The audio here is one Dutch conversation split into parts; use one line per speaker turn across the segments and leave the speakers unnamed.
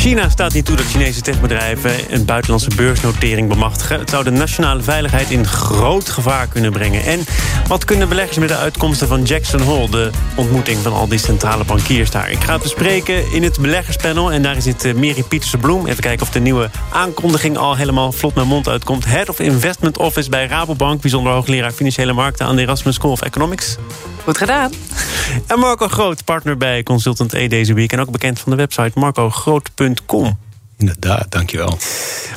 China staat niet toe dat Chinese techbedrijven een buitenlandse beursnotering bemachtigen. Het zou de nationale veiligheid in groot gevaar kunnen brengen. En wat kunnen beleggers met de uitkomsten van Jackson Hole, de ontmoeting van al die centrale bankiers daar? Ik ga het bespreken in het beleggerspanel. En daar zit uh, Miri Pietersen-Bloem. Even kijken of de nieuwe aankondiging al helemaal vlot mijn mond uitkomt. Head of Investment Office bij Rabobank, bijzonder hoogleraar financiële markten aan de Erasmus School of Economics.
Goed gedaan.
En Marco Groot, partner bij Consultant E deze week. En ook bekend van de website marcogroot.com.
Inderdaad, dankjewel.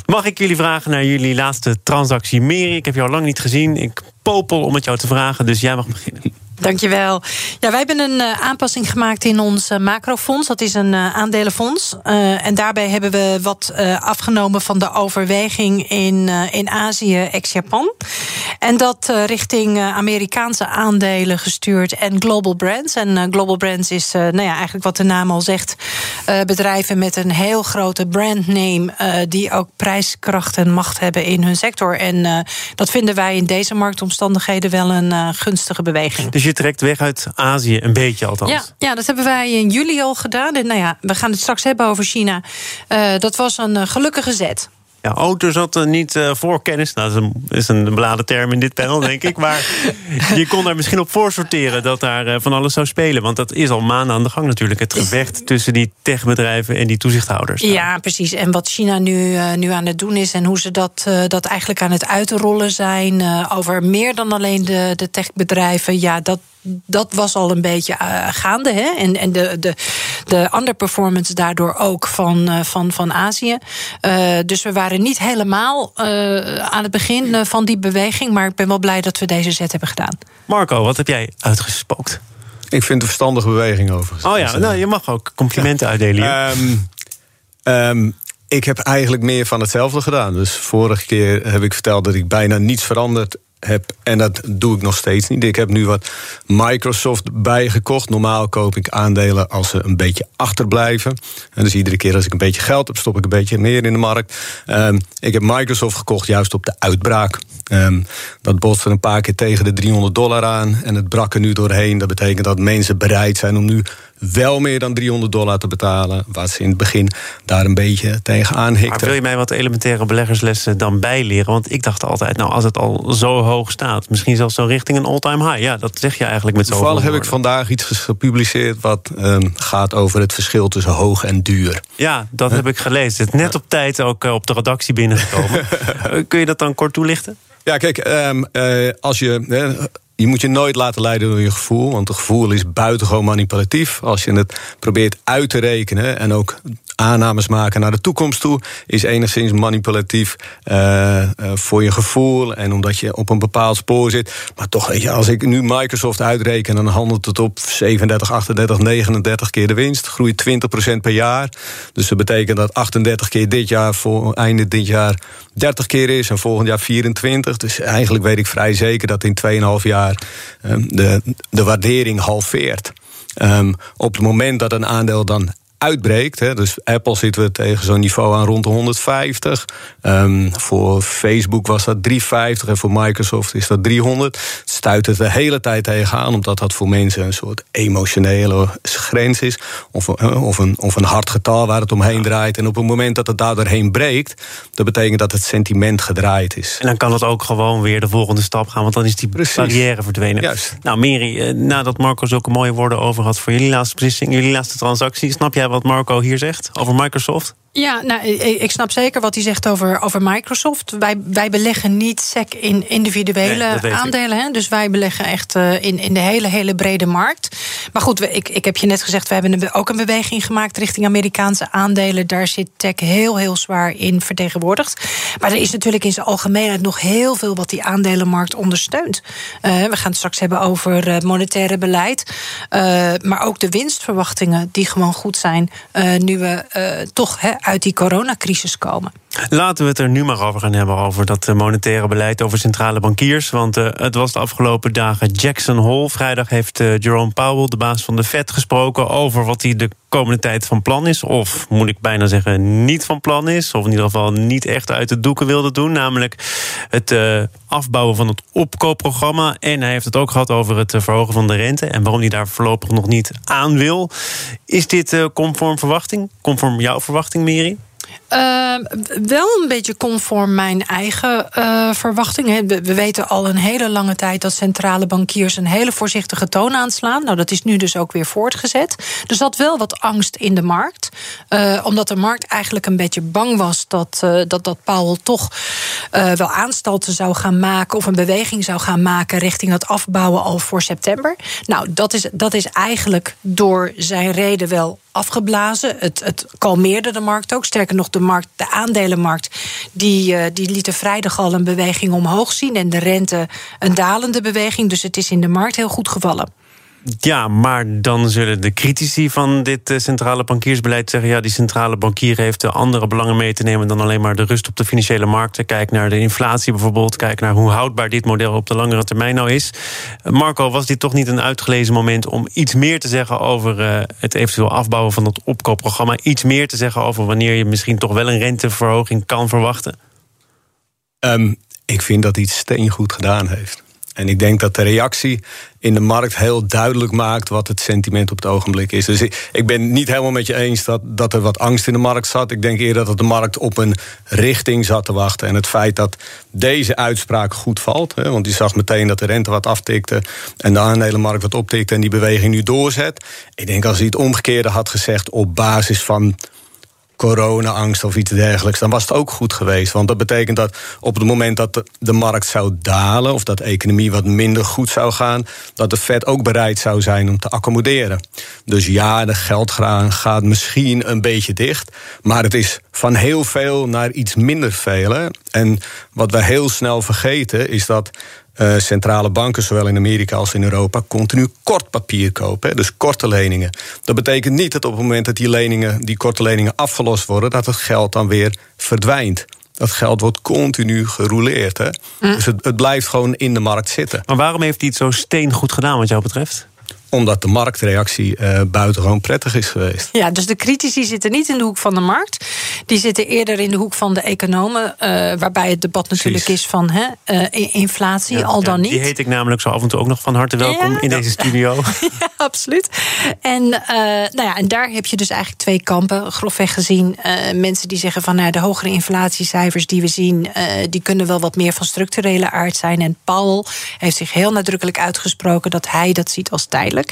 Mag ik jullie vragen naar jullie laatste transactie? Meri, ik heb jou lang niet gezien. Ik popel om het jou te vragen, dus jij mag beginnen.
Dankjewel. Ja, wij hebben een uh, aanpassing gemaakt in ons uh, macrofonds. Dat is een uh, aandelenfonds. en daarbij hebben we wat afgenomen van de overweging in, in Azië, ex-Japan. En dat richting Amerikaanse aandelen gestuurd en global brands. En global brands is nou ja, eigenlijk wat de naam al zegt: bedrijven met een heel grote brandname. die ook prijskracht en macht hebben in hun sector. En dat vinden wij in deze marktomstandigheden wel een gunstige beweging.
Dus je trekt weg uit Azië, een beetje althans.
Ja, dat hebben wij in juli al gedaan. En nou ja, we gaan het straks hebben over China. Uh, dat was een uh, gelukkige zet.
Ja, auto zat er niet uh, voor kennis. Nou, dat is een, is een beladen term in dit panel, denk ik. Maar je kon daar misschien op voorsorteren dat daar uh, van alles zou spelen. Want dat is al maanden aan de gang natuurlijk. Het gevecht tussen die techbedrijven en die toezichthouders.
Ja, precies. En wat China nu, uh, nu aan het doen is... en hoe ze dat, dat eigenlijk aan het uitrollen zijn... over meer dan alleen de, de techbedrijven... ja, dat, dat was al een beetje uh, gaande. Hè? En, en de, de, de underperformance daardoor ook van, uh, van, van Azië. Uh, dus we waren niet helemaal aan het begin van die beweging. Maar ik ben wel blij dat we deze zet hebben gedaan.
Marco, wat heb jij uitgespookt?
Ik vind het een verstandige beweging overigens.
Oh ja, nou, je mag ook complimenten ja. uitdelen.
Um, um, ik heb eigenlijk meer van hetzelfde gedaan. Dus vorige keer heb ik verteld dat ik bijna niets veranderd heb. En dat doe ik nog steeds niet. Ik heb nu wat Microsoft bijgekocht. Normaal koop ik aandelen als ze een beetje achterblijven. En dus iedere keer als ik een beetje geld heb, stop ik een beetje meer in de markt. Um, ik heb Microsoft gekocht juist op de uitbraak. Um, dat botste een paar keer tegen de 300 dollar aan. En het brak er nu doorheen. Dat betekent dat mensen bereid zijn om nu wel meer dan 300 dollar te betalen. Waar ze in het begin daar een beetje tegenaan hikten.
Maar wil je mij wat elementaire beleggerslessen dan bijleren? Want ik dacht altijd, nou als het al zo hoog staat... misschien zelfs zo richting een all-time high. Ja, dat zeg je eigenlijk met zoveel
Toevallig heb ik vandaag iets gepubliceerd... wat um, gaat over het verschil tussen hoog en duur.
Ja, dat heb ik gelezen. Het is net op tijd ook op de redactie binnengekomen. Kun je dat dan kort toelichten?
Ja, kijk, um, uh, als je. Je moet je nooit laten leiden door je gevoel, want het gevoel is buitengewoon manipulatief. Als je het probeert uit te rekenen en ook aannames maken naar de toekomst toe, is enigszins manipulatief uh, uh, voor je gevoel en omdat je op een bepaald spoor zit. Maar toch, weet je, als ik nu Microsoft uitreken, dan handelt het op 37, 38, 39 keer de winst. Groeit 20% per jaar. Dus dat betekent dat 38 keer dit jaar, voor einde dit jaar 30 keer is en volgend jaar 24. Dus eigenlijk weet ik vrij zeker dat in 2,5 jaar um, de, de waardering halveert. Um, op het moment dat een aandeel dan uitbreekt. Hè. Dus Apple zitten we tegen zo'n niveau aan rond de 150. Um, voor Facebook was dat 350 en voor Microsoft is dat 300. Het stuit het de hele tijd tegenaan, omdat dat voor mensen een soort emotionele grens is. Of, of, een, of een hard getal waar het omheen draait. En op het moment dat het daar doorheen breekt, dat betekent dat het sentiment gedraaid is.
En dan kan het ook gewoon weer de volgende stap gaan, want dan is die Precies. barrière verdwenen.
Juist.
Nou, Meri, nadat Marco zulke mooie woorden over had voor jullie laatste beslissing, jullie laatste transactie, snap jij wat Marco hier zegt over Microsoft?
Ja, nou, ik snap zeker wat hij zegt over, over Microsoft. Wij, wij beleggen niet sec in individuele nee, aandelen. Hè? Dus wij beleggen echt uh, in, in de hele, hele brede markt. Maar goed, we, ik, ik heb je net gezegd, we hebben ook een beweging gemaakt richting Amerikaanse aandelen. Daar zit tech heel, heel zwaar in vertegenwoordigd. Maar er is natuurlijk in zijn algemeenheid nog heel veel wat die aandelenmarkt ondersteunt. Uh, we gaan het straks hebben over uh, monetaire beleid. maar ook de winstverwachtingen, die gewoon goed zijn. nu we toch. He, uit die coronacrisis komen.
Laten we het er nu maar over gaan hebben, over dat eh, monetaire beleid, over centrale bankiers. Want uh, het was de afgelopen dagen Jackson Hole. Vrijdag heeft uh, Jerome Powell, de baas van de Fed, gesproken over wat hij de komende tijd van plan is. Of moet ik bijna zeggen, niet van plan is. Of in ieder geval niet echt uit de doeken wilde doen. Namelijk het afbouwen van het opkoopprogramma. En hij heeft het ook gehad over het verhogen van de rente. En waarom hij daar voorlopig nog niet aan wil. Is dit conform verwachting? Conform jouw verwachting, Miri?
Uh, wel een beetje conform mijn eigen uh, verwachtingen. We, we, weten al een hele lange tijd dat centrale bankiers een hele voorzichtige toon aanslaan. Nou, dat is nu dus ook weer voortgezet. Er zat wel wat angst in de markt. Uh, omdat de markt eigenlijk een beetje bang was dat, dat, dat Powell toch wel aanstalten zou gaan maken. of een beweging zou gaan maken richting het afbouwen al voor september. Nou, dat is, dat is eigenlijk door zijn reden wel afgeblazen. Het, het kalmeerde de markt ook. Sterker nog, de, markt, de aandelenmarkt die, uh, die lieten vrijdag al een beweging omhoog zien. En de rente een dalende beweging. Dus het is in de markt heel goed gevallen.
Ja, maar dan zullen de critici van dit eh, centrale bankiersbeleid zeggen: ja, die centrale bankier heeft andere belangen mee te nemen dan alleen maar de rust op de financiële markten. Kijk naar de inflatie bijvoorbeeld. Kijk naar hoe houdbaar dit model op de langere termijn nou is. Marco, was dit toch niet een uitgelezen moment om iets meer te zeggen over uh, het eventueel afbouwen van het opkoopprogramma? Iets meer te zeggen over wanneer je misschien toch wel een renteverhoging kan verwachten?
Um, ik vind dat hij het steengoed gedaan heeft. En ik denk dat de reactie in de markt heel duidelijk maakt wat het sentiment op het ogenblik is. Dus ik, ben niet helemaal met je eens dat, dat er wat angst in de markt zat. Ik denk eerder dat de markt op een richting zat te wachten. En het feit dat deze uitspraak goed valt, hè, want die zag meteen dat de rente wat aftikte en de aandelenmarkt wat optikte en die beweging nu doorzet. Ik denk als hij het omgekeerde had gezegd op basis van corona-angst of iets dergelijks, dan was het ook goed geweest. Want dat betekent dat op het moment dat de, markt zou dalen of dat de economie wat minder goed zou gaan, dat de Fed ook bereid zou zijn om te accommoderen. Dus ja, de geldgraan gaat misschien een beetje dicht, maar het is van heel veel naar iets minder veel. En wat we heel snel vergeten is dat uh, centrale banken, zowel in Amerika als in Europa, continu kort papier kopen. Hè, dus korte leningen. Dat betekent niet dat op het moment dat die leningen, die korte leningen afgelost worden, dat het geld dan weer verdwijnt. Dat geld wordt continu gerouleerd. Hè? Mm. Dus het, het blijft gewoon in de markt zitten.
Maar waarom heeft hij het zo steengoed gedaan, wat jou betreft?
Omdat de marktreactie uh, buitengewoon prettig is geweest.
Ja, dus de critici zitten niet in de hoek van de markt. Die zitten eerder in de hoek van de economen. Uh, waarbij het debat natuurlijk is van hè, uh, inflatie, al dan niet.
Die heet ik namelijk zo af en toe ook nog van harte welkom in deze studio.
ja, absoluut. En, nou ja, en daar heb je dus eigenlijk twee kampen. Grofweg gezien mensen die zeggen van nou, de hogere inflatiecijfers die we zien... die kunnen wel wat meer van structurele aard zijn. En Paul heeft zich heel nadrukkelijk uitgesproken... dat hij dat ziet als tijdelijk.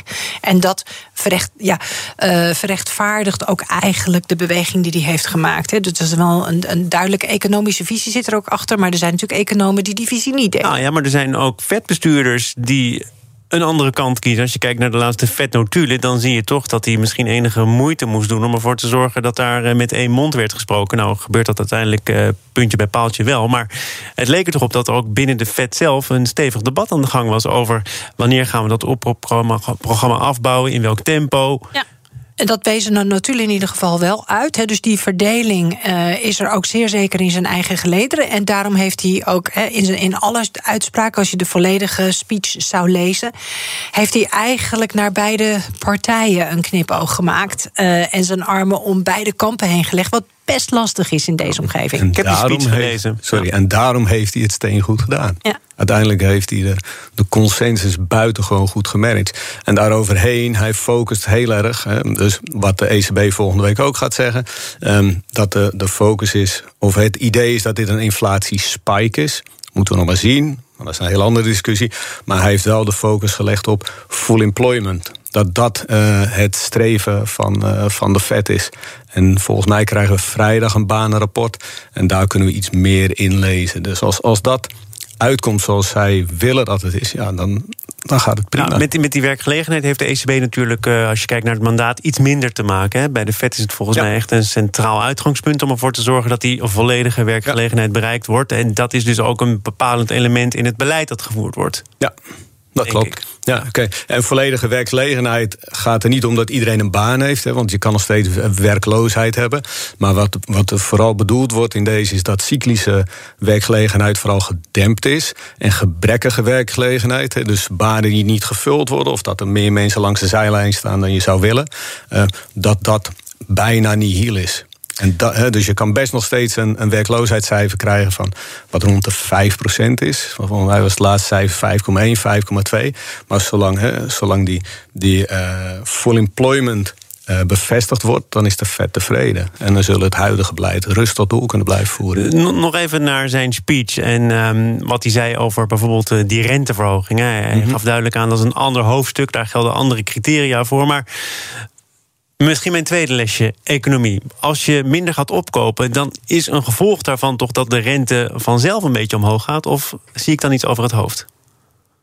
En dat verrecht, ja, uh, verrechtvaardigt ook eigenlijk de beweging die hij heeft gemaakt. Hè. Dus dat is wel een, een, duidelijke economische visie zit er ook achter. Maar er zijn natuurlijk economen die die visie niet delen.
Ah, ja, maar er zijn ook vetbestuurders die een andere kant kiezen. Als je kijkt naar de laatste vetnotulen, dan zie je toch dat hij misschien enige moeite moest doen om ervoor te zorgen dat daar eh, met één mond werd gesproken. Nou, gebeurt dat uiteindelijk uh, puntje bij paaltje wel. Maar het leek er toch op dat er ook binnen de vet zelf een stevig debat aan de gang was over wanneer gaan we dat opprogramma afbouwen, in welk tempo.
Ja. Dat wezen er natuurlijk in ieder geval wel uit. Hè. Dus die verdeling uh, is er ook zeer zeker in zijn eigen gelederen. En daarom heeft hij ook hè, in, zijn, in alle uitspraken, als je de volledige speech zou lezen, heeft hij eigenlijk naar beide partijen een knipoog gemaakt. Uh, en zijn armen om beide kampen heen gelegd. Wat best lastig is in deze omgeving.
En Ik heb daarom speech gelezen. sorry, en daarom heeft hij het steen goed gedaan.
Ja.
Uiteindelijk heeft hij de, de consensus buitengewoon goed gemanaged. En daaroverheen, hij focust heel erg. Hè, dus wat de ECB volgende week ook gaat zeggen. Um, dat de, de focus is, of het idee is dat dit een inflatiespike is. Moeten we nog maar zien. Dat is een heel andere discussie. Maar hij heeft wel de focus gelegd op full employment dat dat uh, het streven van, uh, van de Fed is. En volgens mij krijgen we vrijdag een banenrapport. En daar kunnen we iets meer in lezen. Dus als, als dat uitkomt zoals zij willen dat het is, ja, dan, dan gaat het prima.
Nou, met, die, met die werkgelegenheid heeft de ECB natuurlijk, uh, als je kijkt naar het mandaat, iets minder te maken. Hè. Bij de FED is het volgens ja. mij echt een centraal uitgangspunt om ervoor te zorgen dat die volledige werkgelegenheid ja. bereikt wordt. En dat is dus ook een bepalend element in het beleid dat gevoerd wordt.
Ja. Dat klopt. Ja, oké. En volledige werkgelegenheid gaat er niet om dat iedereen een baan heeft. Hè, want je kan nog steeds werkloosheid hebben. Maar wat, wat er vooral bedoeld wordt in deze is dat cyclische werkgelegenheid vooral gedempt is. En gebrekkige werkgelegenheid. Hè, dus banen die niet gevuld worden. Of dat er meer mensen langs de zijlijn staan dan je zou willen. Uh, dat dat bijna niet heel is. En dus je kan best nog steeds een, een werkloosheidscijfer krijgen van wat rond de 5% is. Volgens mij was het laatste cijfer 5,1, 5,2. Maar zolang, he, zolang die, die uh, full employment uh, bevestigd wordt, dan is de vet tevreden. En dan zullen het huidige beleid rust tot doel kunnen blijven voeren.
Nog even naar zijn speech en um, wat hij zei over bijvoorbeeld uh, die renteverhoging. Hij mm -hmm. gaf duidelijk aan dat is een ander hoofdstuk, daar gelden andere criteria voor. Maar Misschien mijn tweede lesje, economie. Als je minder gaat opkopen, dan is een gevolg daarvan toch dat de rente vanzelf een beetje omhoog gaat? Of zie ik dan iets over het hoofd?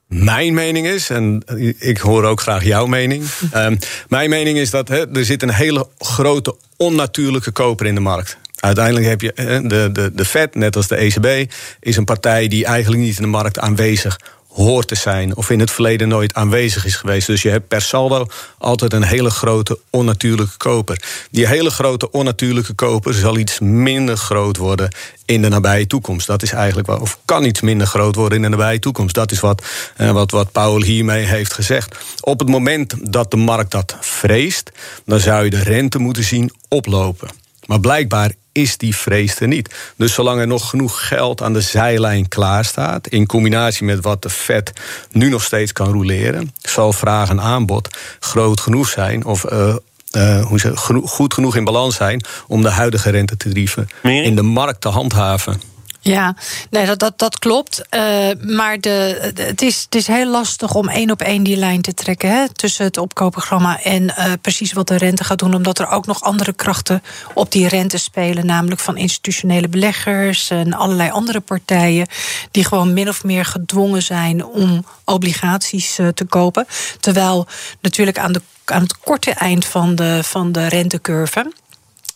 Mijn mening is, en ik hoor ook graag jouw mening. um, mijn mening is dat he, er zit een hele grote onnatuurlijke koper in de markt. Uiteindelijk heb je de, de, de Fed, net als de ECB, is een partij die eigenlijk niet in de markt aanwezig hoort te zijn of in het verleden nooit aanwezig is geweest. Dus je hebt per saldo altijd een hele grote onnatuurlijke koper. Die hele grote onnatuurlijke koper zal iets minder groot worden in de nabije toekomst. Dat is eigenlijk wel, of kan iets minder groot worden in de nabije toekomst. Dat is wat, eh, wat, wat Paul hiermee heeft gezegd. Op het moment dat de markt dat vreest, dan zou je de rente moeten zien oplopen. Maar blijkbaar is die vrees er niet. Dus zolang er nog genoeg geld aan de zijlijn klaar staat, in combinatie met wat de Fed nu nog steeds kan roleren, zal vraag en aanbod groot genoeg zijn. Of uh, uh, hoe ze, goed genoeg in balans zijn om de huidige rentetarieven in de markt te handhaven.
Ja, nee, dat, dat, dat klopt. Uh, maar de, het, is, het is heel lastig om één op één die lijn te trekken hè, tussen het opkoopprogramma en uh, precies wat de rente gaat doen. Omdat er ook nog andere krachten op die rente spelen. Namelijk van institutionele beleggers en allerlei andere partijen. Die gewoon min of meer gedwongen zijn om obligaties uh, te kopen. Terwijl natuurlijk aan, de, aan het korte eind van de, van de rentecurve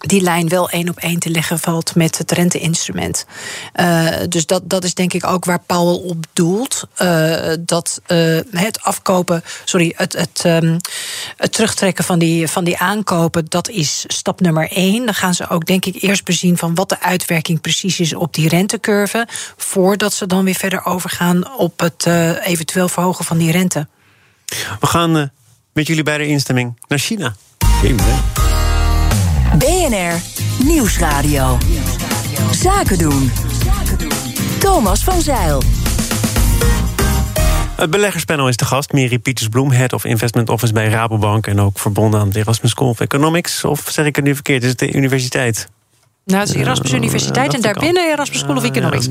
die lijn wel één op één te leggen valt met het renteinstrument. Uh, dus dat, dat is denk ik ook waar Paul op doelt. Uh, dat uh, het afkopen, sorry, het, het, um, het terugtrekken van die, van die aankopen, dat is stap nummer één. Dan gaan ze ook denk ik eerst bezien van wat de uitwerking precies is op die rentecurve. Voordat ze dan weer verder overgaan op het eventueel verhogen van die rente.
We gaan met jullie bij de instemming naar China.
Geen
BNR Nieuwsradio. Zaken doen. Thomas van Zeil.
Het beleggerspanel is de gast. Miri Pietersbloem, Head of Investment Office bij Rabobank... en ook verbonden aan de Erasmus School of Economics. Of zeg ik het nu verkeerd? Is het de universiteit?
Nou, het is Erasmus Universiteit en daarbinnen Erasmus School of Economics.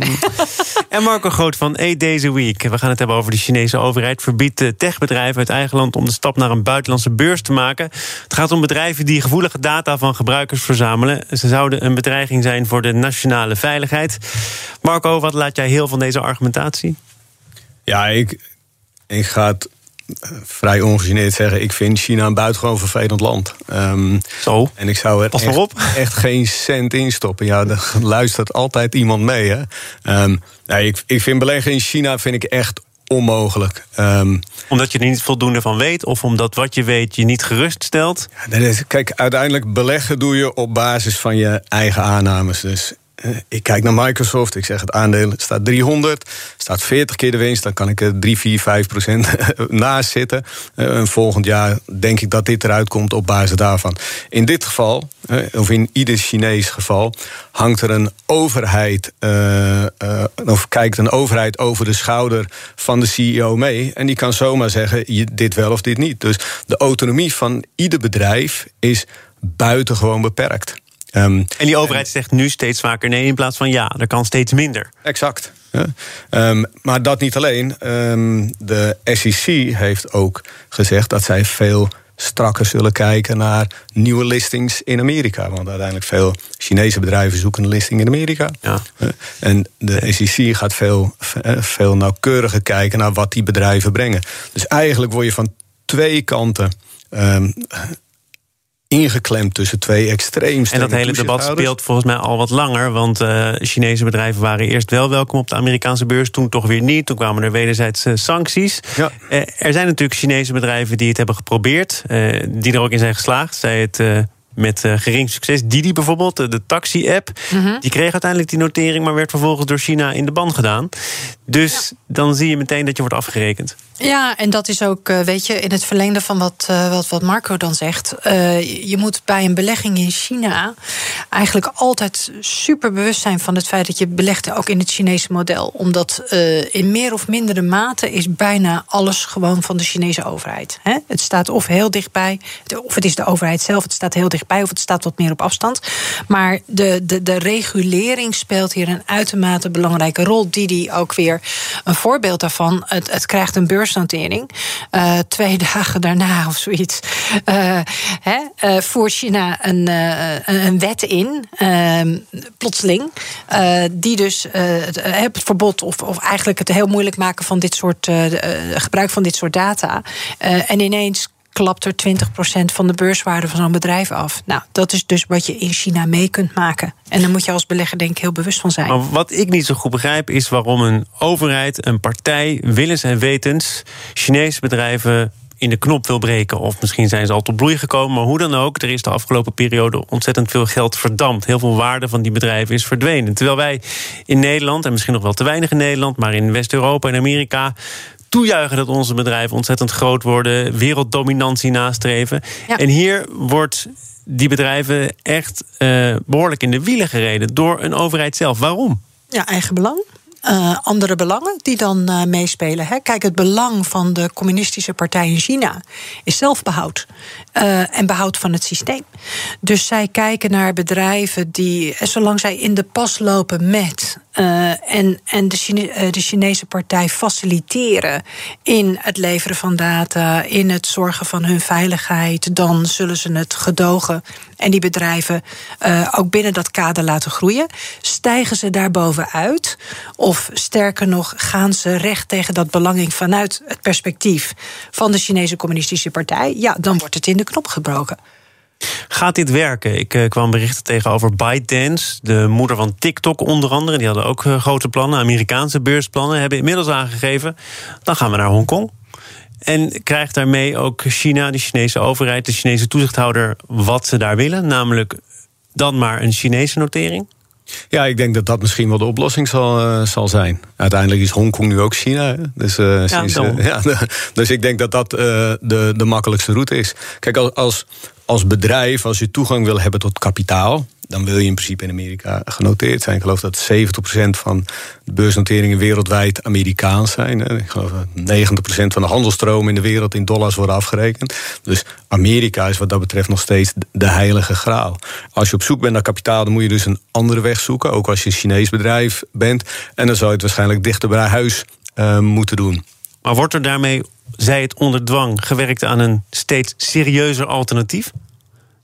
en Marco Groot van Days a Week. We gaan het hebben over de Chinese overheid. Verbiedt techbedrijven uit eigen land om de stap naar een buitenlandse beurs te maken. Het gaat om bedrijven die gevoelige data van gebruikers verzamelen. Ze zouden een bedreiging zijn voor de nationale veiligheid. Marco, wat laat jij heel van deze argumentatie?
Ja, ik, ik ga het vrij ongegeneerd zeggen... ik vind China een buitengewoon vervelend land.
Um, Zo,
en ik zou er echt, echt, geen cent in stoppen. Ja, er luistert altijd iemand mee. Hè? Um, nee, ik, ik vind beleggen in China vind ik echt onmogelijk. Um,
omdat je er niet voldoende van weet... of omdat wat je weet je niet gerust stelt?
Kijk, uiteindelijk beleggen doe je op basis van je eigen aannames. Dus ik kijk naar Microsoft, ik zeg het aandeel staat 300, staat 40 keer de winst, dan kan ik er 3, 4, 5 procent naast zitten. Eh, en volgend jaar denk ik dat dit eruit komt op basis daarvan. In dit geval, of in ieder Chinees geval, hangt er een overheid, of kijkt een overheid over de schouder van de CEO mee. En die kan zomaar zeggen: dit wel of dit niet. Dus de autonomie van ieder bedrijf is buitengewoon beperkt.
Um, en die overheid zegt nu steeds vaker nee in plaats van ja, er kan steeds minder.
Exact. Ja. Um, maar dat niet alleen. Um, de SEC heeft ook gezegd dat zij veel strakker zullen kijken naar nieuwe listings in Amerika. Want uiteindelijk veel Chinese bedrijven zoeken een listing in Amerika. Ja. En de SEC gaat veel, veel nauwkeuriger kijken naar wat die bedrijven brengen. Dus eigenlijk word je van twee kanten ingeklemd tussen twee extreem
En dat hele debat speelt volgens mij al wat langer. Want uh, Chinese bedrijven waren eerst wel welkom op de Amerikaanse beurs, toen toch weer niet. Toen kwamen er wederzijds sancties. Ja. Uh, er zijn natuurlijk Chinese bedrijven die het hebben geprobeerd, uh, die er ook in zijn geslaagd. Zij het met uh, gering succes. Didi bijvoorbeeld, de taxi-app, mhm. die kreeg uiteindelijk die notering, maar werd vervolgens door China in de ban gedaan. Dus dan zie je meteen dat je wordt afgerekend.
Ja, en dat is ook, eh, weet je, in het verlengde van wat, uh, wat, wat Marco dan zegt. Uh, je moet bij een belegging in China eigenlijk altijd super bewust zijn van het feit dat je belegt ook in het Chinese model. Omdat in meer of mindere mate is bijna alles gewoon van de Chinese overheid. Hè? Het staat of heel dichtbij, of het is de overheid zelf, het staat heel dichtbij, of het staat wat meer op afstand. Maar de, de, de regulering speelt hier een uitermate belangrijke rol. Die die ook weer een voorbeeld daarvan. Het, het krijgt een beurs beursnotering. Uh, twee dagen daarna of zoiets. Uh, hè, uh, voert China een, een wet in, ehm, plotseling. die dus het, verbod of, of eigenlijk het heel moeilijk maken van dit soort gebruik van dit soort data. en ineens klapt er 20% van de beurswaarde van zo'n bedrijf af. Nou, dat is dus wat je in China mee kunt maken. En daar moet je als belegger denk ik heel bewust van zijn.
Maar wat ik niet zo goed begrijp is waarom een overheid, een partij, willens en wetens Chinese bedrijven in de knop wil breken. Of misschien zijn ze al tot bloei gekomen. Maar hoe dan ook, er is de afgelopen periode ontzettend veel geld verdampt. Heel veel waarde van die bedrijven is verdwenen. Terwijl wij in Nederland, en misschien nog wel te weinig in Nederland, maar in West-Europa en Amerika toejuichen dat onze bedrijven ontzettend groot worden, werelddominantie nastreven. En hier wordt die bedrijven echt uh, behoorlijk in de wielen gereden door een overheid zelf. Waarom?
Ja, eigen belang. Uh, andere belangen die dan uh, meespelen. Hè. Kijk, het belang van de communistische partij in China is zelfbehoud uh, en behoud van het systeem. Dus zij kijken naar bedrijven die, zolang zij in de pas lopen met uh, en, en de, Chine de, Chinese partij faciliteren in het leveren van data, in het zorgen van hun veiligheid, dan zullen ze het gedogen en die bedrijven uh, ook binnen dat kader laten groeien. Stijgen ze daarbovenuit? Of sterker nog, gaan ze recht tegen dat belang vanuit het perspectief van de Chinese Communistische Partij? Ja, dan wordt het in de knop gebroken.
Gaat dit werken? Ik uh, kwam berichten tegenover ByteDance, de moeder van TikTok onder andere. Die hadden ook uh, grote plannen, Amerikaanse beursplannen. Hebben inmiddels aangegeven, dan gaan we naar Hongkong. En krijgt daarmee ook China, de Chinese overheid, de Chinese toezichthouder, wat ze daar willen. Namelijk dan maar een Chinese notering.
Ja, ik denk dat dat misschien wel de oplossing zal, uh, zal zijn. Uiteindelijk is Hongkong nu ook China. Dus, uh, ja, uh, ja, dus ik denk dat dat de, de makkelijkste route is. Kijk, als, als bedrijf, als je toegang wil hebben tot kapitaal dan wil je in principe in Amerika genoteerd zijn. Ik geloof dat 70% van de beursnoteringen wereldwijd Amerikaans zijn. Ik geloof dat 90% van de handelstromen in de wereld in dollars worden afgerekend. Dus Amerika is wat dat betreft nog steeds de heilige graal. Als je op zoek bent naar kapitaal, dan moet je dus een andere weg zoeken. Ook als je een Chinees bedrijf bent. En dan zou je het waarschijnlijk dichter bij huis uh, moeten doen.
Maar wordt er daarmee, zij het onder dwang, gewerkt aan een steeds serieuzer alternatief?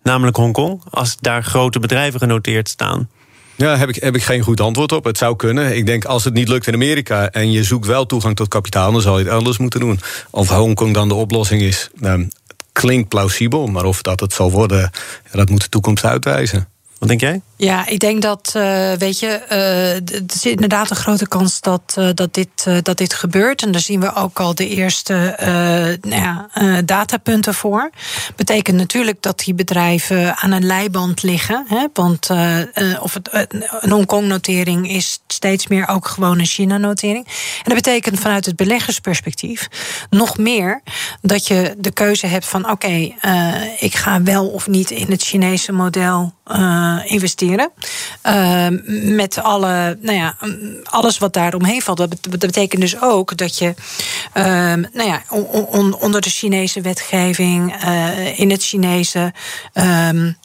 Namelijk Hongkong, als daar grote bedrijven genoteerd staan?
Ja, heb ik, heb ik geen goed antwoord op. Het zou kunnen. Ik denk als het niet lukt in Amerika en je zoekt wel toegang tot kapitaal, dan zal je het anders moeten doen. Of Hongkong dan de oplossing is. Nou, klinkt plausibel, maar of dat het zal worden, dat moet de toekomst uitwijzen.
Wat denk jij?
Ja, ik denk dat, uh, weet je, uh, er is inderdaad een grote kans dat, uh, dat, dit, dat dit gebeurt. En daar zien we ook al de eerste nou ja, datapunten voor. Betekent natuurlijk dat die bedrijven aan een leiband liggen. Hè? Want of het, een Hongkong-notering is steeds meer ook gewoon een China-notering. En dat betekent vanuit het beleggersperspectief nog meer dat je de keuze hebt van: oké, ik ga wel of niet in het Chinese model investeren uh, met alle, nou ja, alles wat daaromheen valt. Dat betekent dus ook dat je uh, nou ja, onder de Chinese wetgeving, uh, in het Chinese. Um,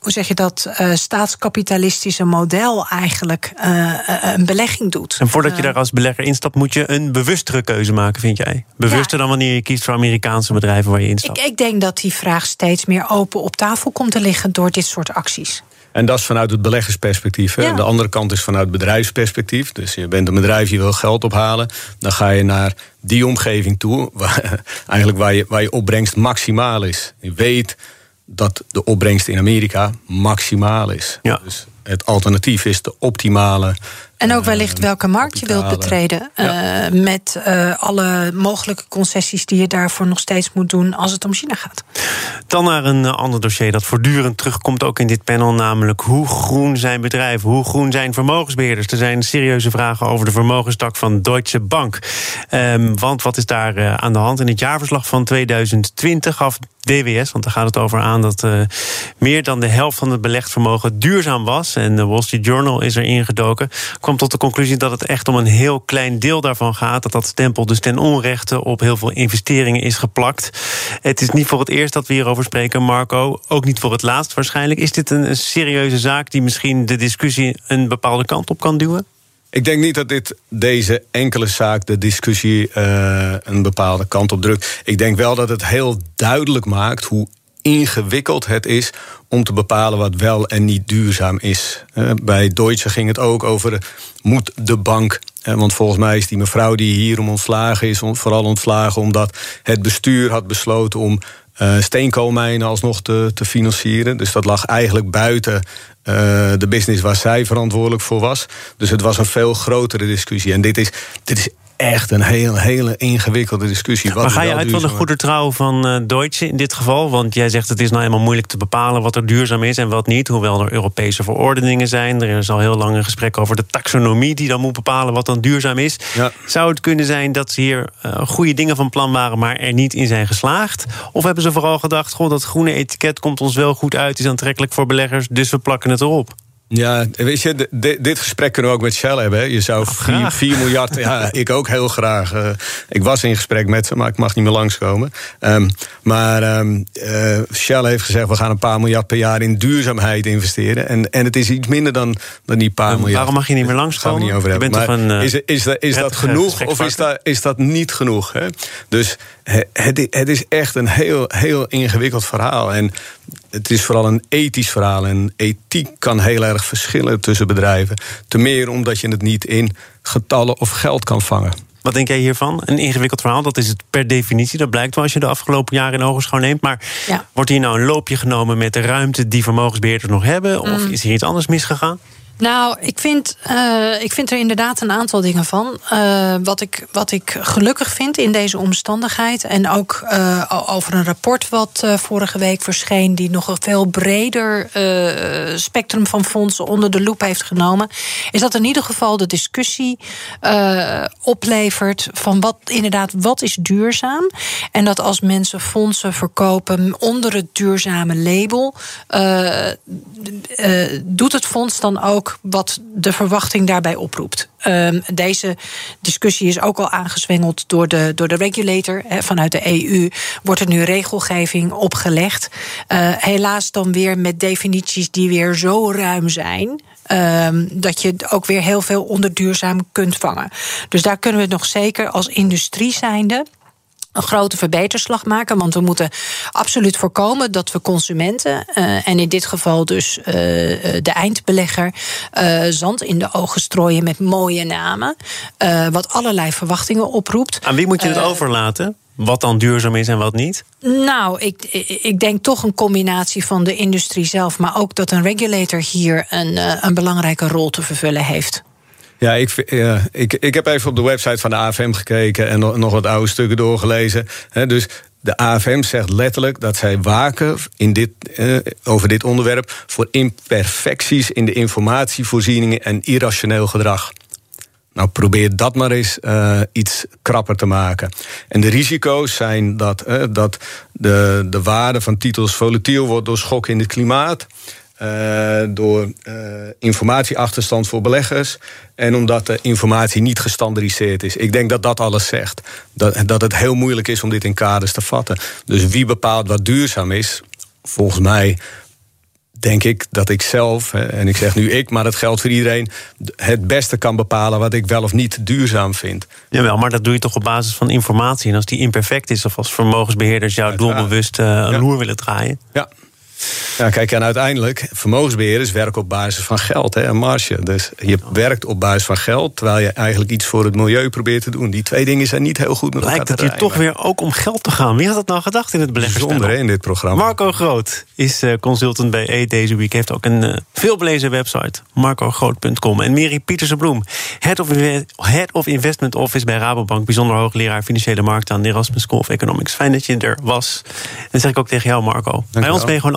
hoe zeg je dat, uh, staatskapitalistische model eigenlijk uh, een belegging doet.
En voordat je daar als belegger instapt, moet je een bewustere keuze maken, vind jij? Bewuster dan wanneer je kiest voor Amerikaanse bedrijven waar je instapt?
Ik, ik denk dat die vraag steeds meer open op tafel komt te liggen door dit soort acties.
En dat is vanuit het beleggersperspectief. Hè. De andere kant is vanuit het bedrijfsperspectief. Dus je bent een bedrijf, je wil geld ophalen. Dan ga je naar die omgeving toe, waar, eigenlijk waar je, waar je opbrengst maximaal is. Je weet dat de opbrengst in Amerika maximaal is.
Ja.
Dus het alternatief is de optimale
En ook wellicht welke markt je wilt betreden. eh, met eh, alle mogelijke concessies die je daarvoor nog steeds moet doen als het om China gaat.
Dan naar een eh, ander dossier dat voortdurend terugkomt, ook in dit panel, namelijk hoe groen zijn bedrijven, hoe groen zijn vermogensbeheerders. Er zijn serieuze vragen over de vermogenstak van Deutsche Bank. Ehm, want wat is daar aan de hand? In het jaarverslag van 2020 gaf DWS, want daar gaat het over aan dat meer dan de helft van het belegd vermogen duurzaam was. En de Wall Street Journal is er ingedoken. Kwam tot de conclusie dat het echt om een heel klein deel daarvan gaat. Dat dat stempel dus ten onrechte op heel veel investeringen is geplakt. Het is niet voor het eerst dat we hierover spreken, Marco. Ook niet voor het laatst waarschijnlijk. Is dit een, serieuze zaak die misschien de discussie een bepaalde kant op kan duwen?
Ik denk niet dat dit, deze enkele zaak de discussie eh, een bepaalde kant op drukt. Ik denk wel dat het heel duidelijk maakt hoe ingewikkeld het is om te bepalen wat wel en niet duurzaam is. Eh, bij Deutsche ging het ook over moet de bank. eh, want volgens mij is die mevrouw die hierom ontslagen is, vooral ontslagen omdat het bestuur had besloten om eh, steenkoolmijnen alsnog te, te financieren. Dus dat lag eigenlijk buiten eh, de business waar zij verantwoordelijk voor was. Dus het was een veel grotere discussie. En dit is, dit is echt een heel, hele ingewikkelde discussie. Wat
maar ga je uit van de goede trouw van eh, Deutsche in dit geval? Want jij zegt het is nou eenmaal moeilijk te bepalen wat er duurzaam is en wat niet. Hoewel er Europese verordeningen zijn. Er is al heel lang een gesprek over de taxonomie die dan moet bepalen wat dan duurzaam is.
Ja.
Zou het kunnen zijn dat ze hier eh, goede dingen van plan waren, maar er niet in zijn geslaagd? Of hebben ze vooral gedacht: goh, dat groene etiket komt ons wel goed uit, is aantrekkelijk voor beleggers, dus we plakken het erop?
Ja, weet je, dit gesprek kunnen we ook met Shell hebben. hè. Je zou 4,
graag.
4 miljard. Ja, ik ook heel graag. Eh, ik was in gesprek met ze, maar ik mag niet meer langskomen. Ehm, maar eh, Shell heeft gezegd: we gaan een paar miljard per jaar in duurzaamheid investeren. En, en het is iets minder dan, dan die paar miljard.
waarom mag je niet meer
Daar
langskomen?
Gaan we niet over
Je
hebben. Maar
een, eh,
is, is, dat, is genoeg of is dat, is dat niet genoeg? Hè? Dus het, het is echt een heel, heel ingewikkeld verhaal. En het is vooral een ethisch verhaal. En ethiek kan heel erg verschillen tussen bedrijven. Te meer omdat je het niet in getallen of geld kan vangen.
Wat denk jij hiervan? Een ingewikkeld verhaal, dat is het per definitie. Dat blijkt wel als je de afgelopen jaren in ogenschouw neemt. Maar
Ja.
wordt hier nou een loopje genomen met de ruimte die vermogensbeheerders nog hebben? Of
Mm.
is hier iets anders misgegaan?
Nou, ik vind, eh, ik vind er inderdaad een aantal dingen van. Eh, wat, ik, wat ik gelukkig vind in deze omstandigheid. En ook eh, over een rapport wat vorige week verscheen. die nog een veel breder spectrum van fondsen onder de loep heeft genomen. Is dat in ieder geval de discussie oplevert. van wat inderdaad, wat is duurzaam? En dat als mensen fondsen verkopen onder het duurzame label. doet het fonds dan ook wat de verwachting daarbij oproept. Ehm, deze discussie is ook al aangezwengeld door de, door de regulator. Vanuit de EU wordt er nu regelgeving opgelegd. Eh, helaas dan weer met definities die weer zo ruim zijn. ehm, dat je ook weer heel veel onder duurzaam kunt vangen. Dus daar kunnen we nog zeker als industrie zijnde een grote verbeterslag maken. Want we moeten absoluut voorkomen dat we consumenten, eh, en in dit geval dus eh, eh, de eindbelegger, zand in de ogen strooien met mooie namen. wat allerlei verwachtingen oproept.
Aan wie moet je het overlaten? Wat dan duurzaam is en wat niet?
Nou, ik, ik denk toch een combinatie van de industrie zelf, maar ook dat een regulator hier een, een belangrijke rol te vervullen heeft.
Ja, ik, ik, ik heb even op de website van de AFM gekeken en nog, wat oude stukken doorgelezen. Dus de AFM zegt letterlijk dat zij waken in dit, eh, over dit onderwerp voor imperfecties in de informatievoorzieningen en irrationeel gedrag. Nou, probeer dat maar eens eh, iets krapper te maken. En de risico's zijn dat, eh, dat de, de waarde van titels volatiel wordt door schokken in het klimaat. Eh, door eh, informatieachterstand voor beleggers. En omdat de informatie niet gestandardiseerd is. Ik denk dat dat alles zegt. Dat, dat het heel moeilijk is om dit in kaders te vatten. Dus wie bepaalt wat duurzaam is? Volgens mij denk ik dat ik zelf, en ik zeg nu ik, maar dat geldt voor iedereen, het beste kan bepalen wat ik wel of niet duurzaam vind.
Jawel, maar dat doe je toch op basis van informatie. En als die imperfect is, of als vermogensbeheerders jou
Uiteraard.
doelbewust eh, een
Ja.
loer willen draaien.
Ja. Ja, kijk, en uiteindelijk, vermogensbeheer is werk op basis van geld hè, en marge. Dus je werkt op basis van geld, terwijl je eigenlijk iets voor het milieu probeert te doen. Die twee dingen zijn niet heel goed met
Lijkt
elkaar
het je toch weer ook om geld te gaan. Wie had dat nou gedacht in het beleggerspanel?
Zonder in dit programma.
Marco Groot is uh, consultant bij E deze week. Heeft ook een uh, veelbelezen website, marcogroot.com. En Mary Pietersen-Bloem, head, head of Investment Office bij Rabobank. Bijzonder hoogleraar financiële markten aan de Erasmus School of Economics. Fijn dat je er was. En dat zeg ik ook tegen jou, Marco.
Dank
bij ons ben je gewoon